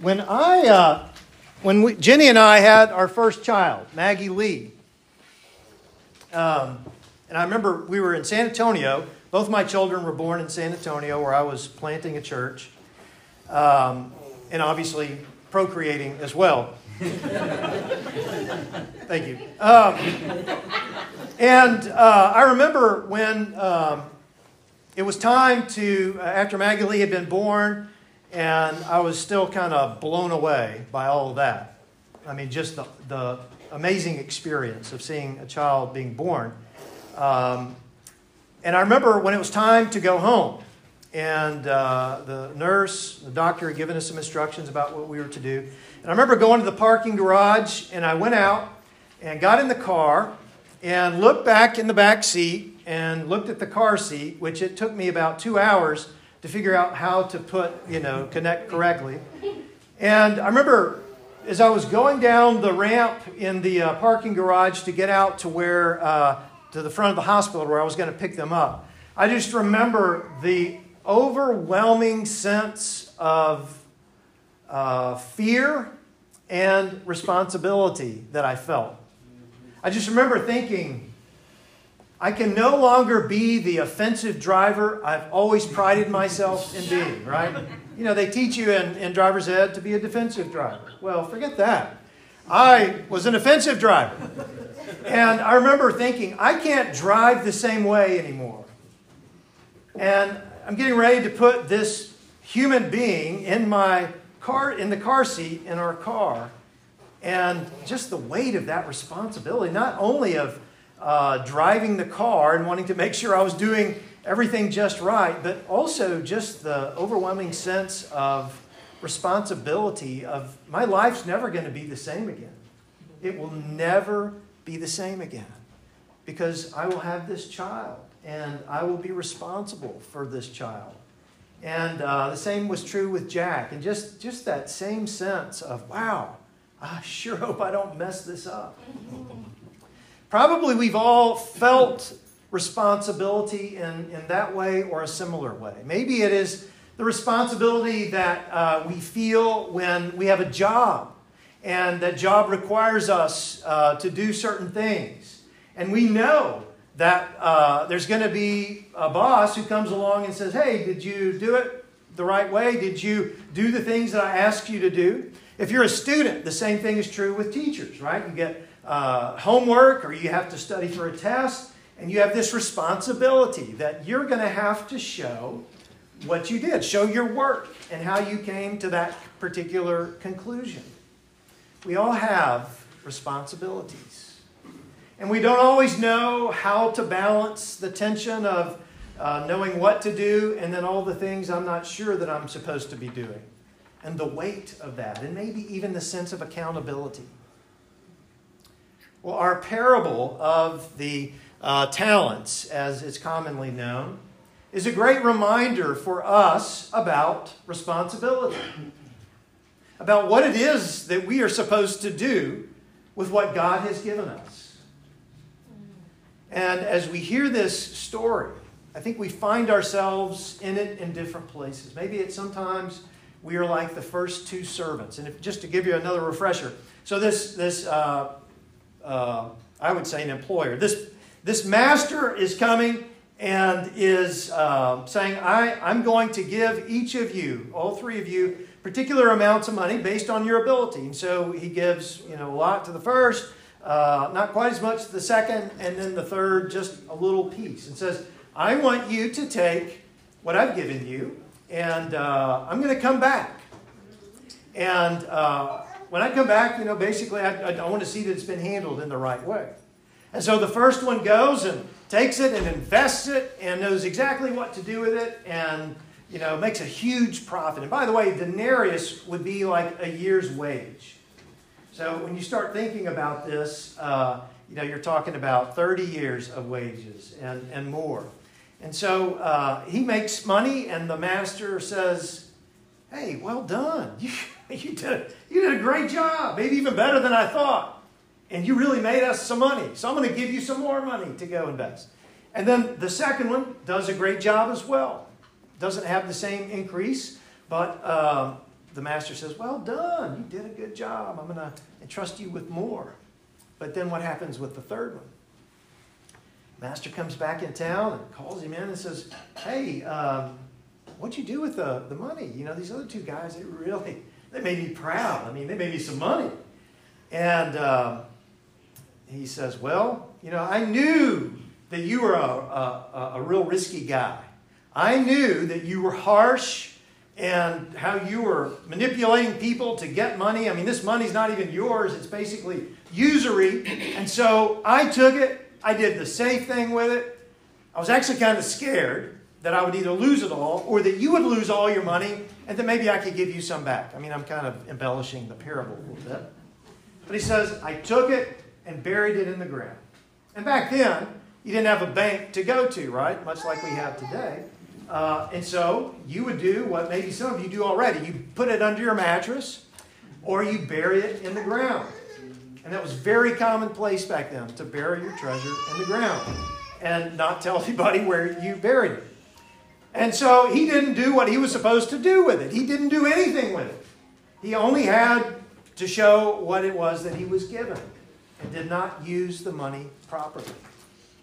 when I, uh, when we, Jenny and I had our first child, Maggie Lee, um, and I remember we were in San Antonio. Both my children were born in San Antonio, where I was planting a church, um, and obviously procreating as well. Thank you. Um, and uh, I remember when um, it was time to, uh, after Maggie Lee had been born, and I was still kind of blown away by all of that. I mean, just the, the amazing experience of seeing a child being born. Um, and I remember when it was time to go home, and uh, the nurse, the doctor had given us some instructions about what we were to do. And I remember going to the parking garage, and I went out and got in the car and looked back in the back seat and looked at the car seat, which it took me about two hours to figure out how to put, you know, connect correctly. And I remember as I was going down the ramp in the uh, parking garage to get out to where, uh, to the front of the hospital where I was going to pick them up, I just remember the overwhelming sense of uh, fear and responsibility that I felt. I just remember thinking, I can no longer be the offensive driver I've always prided myself in being, right? You know, they teach you in, in driver's ed to be a defensive driver. Well, forget that. I was an offensive driver. And I remember thinking, I can't drive the same way anymore. And I'm getting ready to put this human being in my car, in the car seat in our car. And just the weight of that responsibility, not only of uh, driving the car and wanting to make sure I was doing everything just right, but also just the overwhelming sense of responsibility of my life's never going to be the same again. It will never be the same again because I will have this child and I will be responsible for this child. And uh, the same was true with Jack. And just, just that same sense of, wow, I sure hope I don't mess this up. Probably we've all felt responsibility in, in that way or a similar way. Maybe it is the responsibility that uh, we feel when we have a job and that job requires us uh, to do certain things. And we know that uh, there's going to be a boss who comes along and says, Hey, did you do it the right way? Did you do the things that I asked you to do? If you're a student, the same thing is true with teachers, right? You get uh, homework or you have to study for a test, and you have this responsibility that you're going to have to show what you did, show your work and how you came to that particular conclusion. We all have responsibilities. And we don't always know how to balance the tension of uh, knowing what to do and then all the things I'm not sure that I'm supposed to be doing. And the weight of that, and maybe even the sense of accountability. Well, our parable of the uh, talents, as it's commonly known, is a great reminder for us about responsibility, about what it is that we are supposed to do with what God has given us. And as we hear this story, I think we find ourselves in it in different places. Maybe it's sometimes we are like the first two servants. And if, just to give you another refresher, so this this uh, uh, I would say, an employer. This, this master is coming and is uh, saying, I, I'm going to give each of you, all three of you, particular amounts of money based on your ability. And so he gives you know, a lot to the first, uh, not quite as much to the second, and then the third, just a little piece. And says, I want you to take what I've given you, and uh, I'm going to come back. And uh, when I come back, you know, basically I, I want to see that it's been handled in the right way. And so the first one goes and takes it and invests it and knows exactly what to do with it and, you know, makes a huge profit. And by the way, denarius would be like a year's wage. So when you start thinking about this, uh, you know, you're talking about 30 years of wages and, and more. And so uh, he makes money, and the master says, Hey, well done. You, did, you did a great job, maybe even better than I thought. And you really made us some money. So I'm going to give you some more money to go invest. And then the second one does a great job as well. Doesn't have the same increase, but uh, the master says, Well done, you did a good job. I'm going to entrust you with more. But then what happens with the third one? Master comes back in town and calls him in and says, Hey, um, what'd you do with the, the money? You know, these other two guys, they really, they made me proud. I mean, they made me some money. And um, he says, Well, you know, I knew that you were a, a, a real risky guy. I knew that you were harsh and how you were manipulating people to get money. I mean, this money's not even yours, it's basically usury. And so I took it, I did the safe thing with it. I was actually kind of scared that I would either lose it all or that you would lose all your money and then maybe I could give you some back. I mean, I'm kind of embellishing the parable a little bit. But he says, I took it and buried it in the ground. And back then, you didn't have a bank to go to, right? Much like we have today. Uh, and so you would do what maybe some of you do already. You put it under your mattress or you bury it in the ground. And that was very commonplace back then to bury your treasure in the ground and not tell anybody where you buried it. And so he didn't do what he was supposed to do with it. He didn't do anything with it. He only had to show what it was that he was given and did not use the money properly.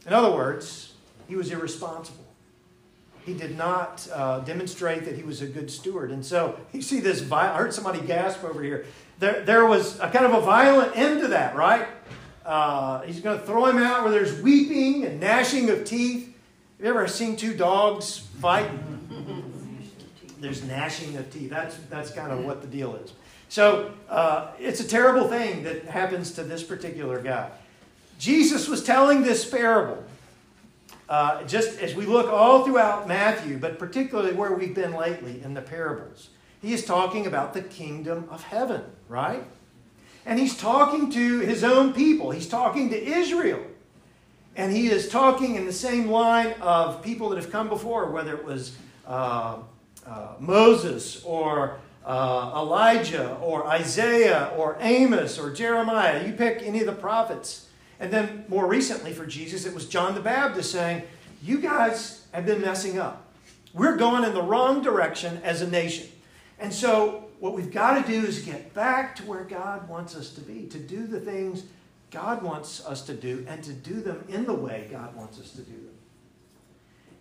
In other words, he was irresponsible. He did not uh, demonstrate that he was a good steward. And so you see this, I heard somebody gasp over here. There, there was a kind of a violent end to that, right? Uh, he's going to throw him out where there's weeping and gnashing of teeth. You ever seen two dogs fight? There's gnashing of teeth. That's, that's kind of what the deal is. So uh, it's a terrible thing that happens to this particular guy. Jesus was telling this parable uh, just as we look all throughout Matthew, but particularly where we've been lately in the parables. He is talking about the kingdom of heaven, right? And he's talking to his own people. He's talking to Israel. And he is talking in the same line of people that have come before, whether it was uh, uh, Moses or uh, Elijah or Isaiah or Amos or Jeremiah. You pick any of the prophets. And then more recently for Jesus, it was John the Baptist saying, You guys have been messing up. We're going in the wrong direction as a nation. And so what we've got to do is get back to where God wants us to be, to do the things God wants us to do, and to do them in the way God wants us to do them.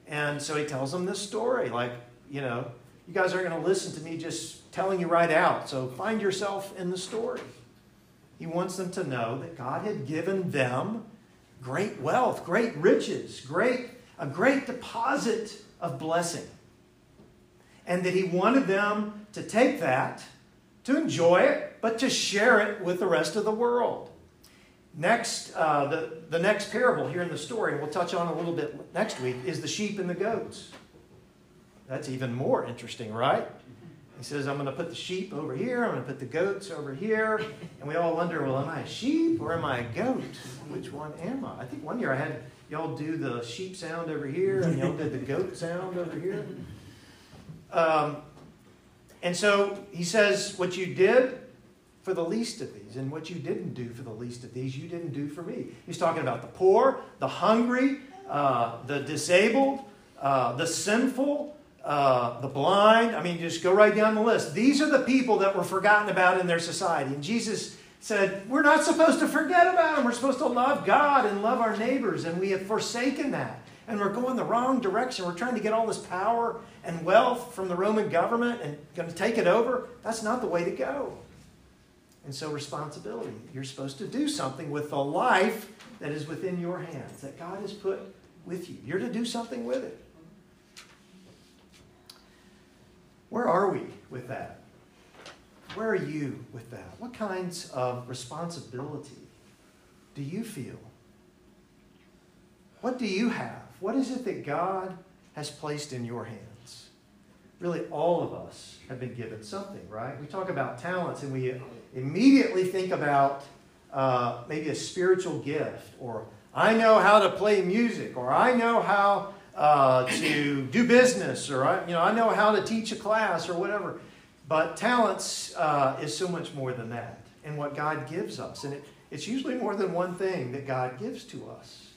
And so he tells them this story like, you know, you guys aren't going to listen to me just telling you right out. So find yourself in the story. He wants them to know that God had given them great wealth, great riches, great, a great deposit of blessing. And that he wanted them to take that, to enjoy it, but to share it with the rest of the world. Next, uh, the, the next parable here in the story, we'll touch on a little bit next week, is the sheep and the goats. That's even more interesting, right? He says, I'm going to put the sheep over here, I'm going to put the goats over here. And we all wonder, well, am I a sheep or am I a goat? Which one am I? I think one year I had y'all do the sheep sound over here and y'all did the goat sound over here. Um, and so he says, What you did for the least of these, and what you didn't do for the least of these, you didn't do for me. He's talking about the poor, the hungry, uh, the disabled, uh, the sinful, uh, the blind. I mean, just go right down the list. These are the people that were forgotten about in their society. And Jesus said, We're not supposed to forget about them. We're supposed to love God and love our neighbors. And we have forsaken that. And we're going the wrong direction. We're trying to get all this power and wealth from the Roman government and going to take it over. That's not the way to go. And so, responsibility. You're supposed to do something with the life that is within your hands, that God has put with you. You're to do something with it. Where are we with that? Where are you with that? What kinds of responsibility do you feel? What do you have? What is it that God has placed in your hands? Really, all of us have been given something, right? We talk about talents and we immediately think about uh, maybe a spiritual gift, or I know how to play music, or I know how uh, to do business, or I, you know, I know how to teach a class, or whatever. But talents uh, is so much more than that, and what God gives us, and it, it's usually more than one thing that God gives to us.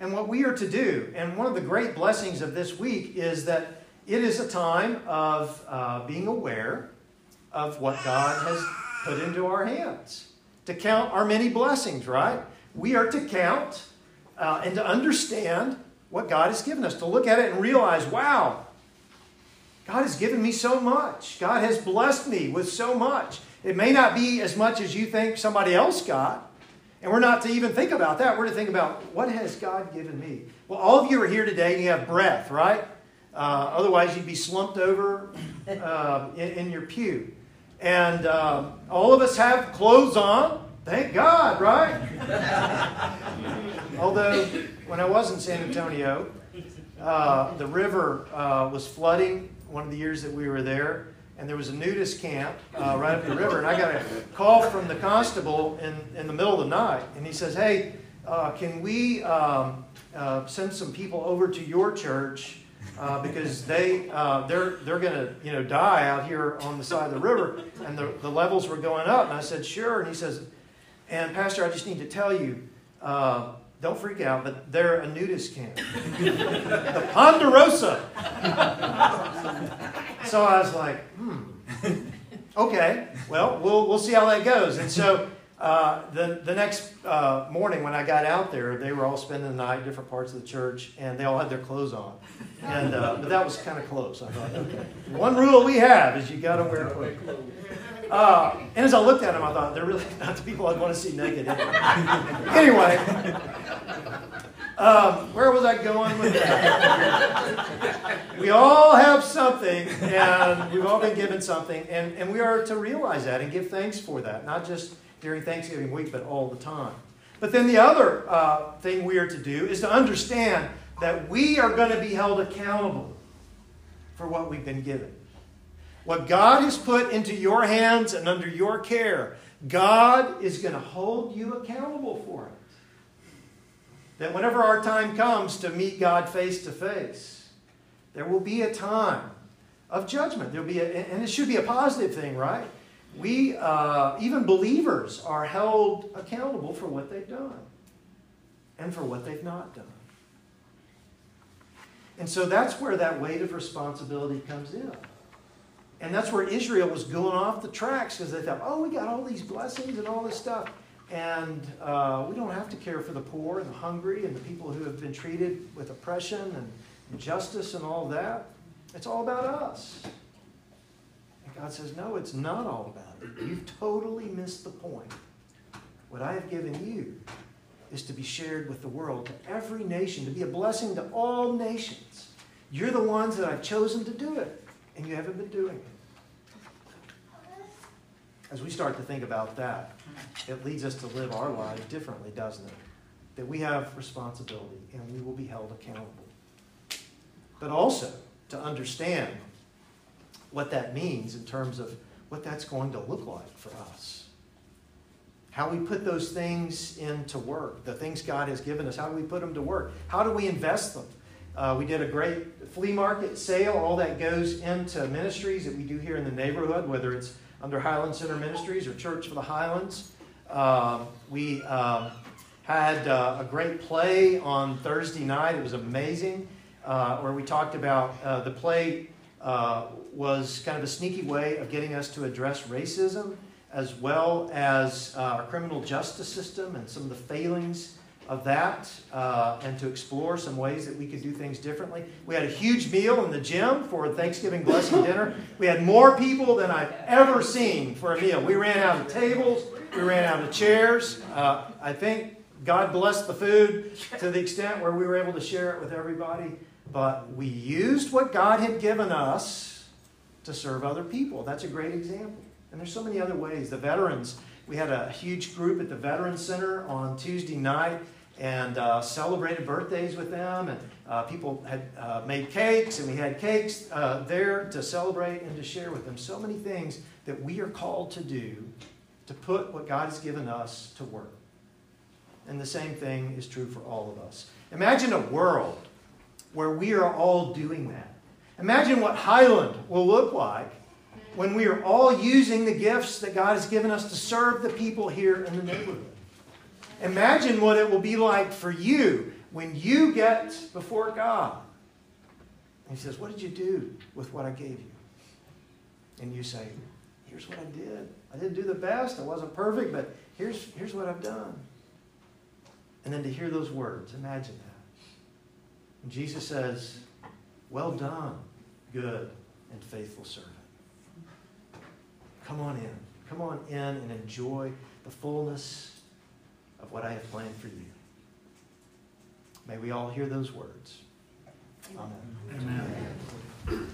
And what we are to do, and one of the great blessings of this week is that it is a time of uh, being aware of what God has put into our hands. To count our many blessings, right? We are to count uh, and to understand what God has given us, to look at it and realize, wow, God has given me so much. God has blessed me with so much. It may not be as much as you think somebody else got. And we're not to even think about that. We're to think about what has God given me? Well, all of you are here today and you have breath, right? Uh, otherwise, you'd be slumped over uh, in, in, your pew. And uh, all of us have clothes on. Thank God, right? Although, when I was in San Antonio, uh, the river uh, was flooding one of the years that we were there, and there was a nudist camp uh, right up the river. And I got a call from the constable in, in the middle of the night, and he says, Hey, uh, can we um, uh, send some people over to your church? Uh, because they uh, they're they're gonna you know die out here on the side of the river, and the, the levels were going up. And I said sure, and he says, and Pastor, I just need to tell you, uh, don't freak out, but they're a nudist camp. the Ponderosa. so I was like, hmm, okay, well, we'll, we'll see how that goes. And so uh, the, the next uh, morning when I got out there, they were all spending the night in different parts of the church, and they all had their clothes on. And, uh, but that was kind of close. I thought, okay. One rule we have is you got to wear clothes. Uh, and as I looked at them, I thought, they're really not the people I'd want to see naked. anyway, um, where was I going with that? we all have something, and we've all been given something, and, and we are to realize that and give thanks for that, not just during Thanksgiving week, but all the time. But then the other uh, thing we are to do is to understand that we are going to be held accountable for what we've been given. What God has put into your hands and under your care, God is going to hold you accountable for it. That whenever our time comes to meet God face to face, there will be a time of judgment. There'll be a, and it should be a positive thing, right? We, uh, even believers, are held accountable for what they've done and for what they've not done. And so that's where that weight of responsibility comes in. And that's where Israel was going off the tracks because they thought, oh, we got all these blessings and all this stuff. And uh, we don't have to care for the poor and the hungry and the people who have been treated with oppression and injustice and all that. It's all about us. God says, no, it's not all about it. You've totally missed the point. What I have given you is to be shared with the world, to every nation, to be a blessing to all nations. You're the ones that I've chosen to do it, and you haven't been doing it as we start to think about that, it leads us to live our lives differently, doesn't it? That we have responsibility and we will be held accountable. But also to understand what that means in terms of what that's going to look like for us. How we put those things into work, the things God has given us, how do we put them to work? How do we invest them? Uh, we did a great flea market sale. All that goes into ministries that we do here in the neighborhood, whether it's under Highland Center Ministries or Church for the Highlands. Uh, we uh, had uh, a great play on Thursday night. It was amazing, uh, where we talked about uh, the play uh, was kind of a sneaky way of getting us to address racism as well as our criminal justice system and some of the failings of that uh, and to explore some ways that we could do things differently. We had a huge meal in the gym for Thanksgiving blessing dinner. We had more people than I've ever seen for a meal. We ran out of tables, we ran out of chairs. Uh, I think God blessed the food to the extent where we were able to share it with everybody. But we used what God had given us to serve other people. That's a great example. And there's so many other ways. The veterans we had a huge group at the Veterans Center on Tuesday night and uh, celebrated birthdays with them. And uh, people had uh, made cakes, and we had cakes uh, there to celebrate and to share with them. So many things that we are called to do to put what God has given us to work. And the same thing is true for all of us. Imagine a world where we are all doing that. Imagine what Highland will look like when we are all using the gifts that God has given us to serve the people here in the neighborhood. Imagine what it will be like for you when you get before God. And He says, What did you do with what I gave you? And you say, here's what I did. I didn't do the best. I wasn't perfect, but here's, here's what I've done. And then to hear those words, imagine that. And Jesus says, Well done, good and faithful servant. Come on in. Come on in and enjoy the fullness of what I have planned for you. May we all hear those words. Amen. Amen.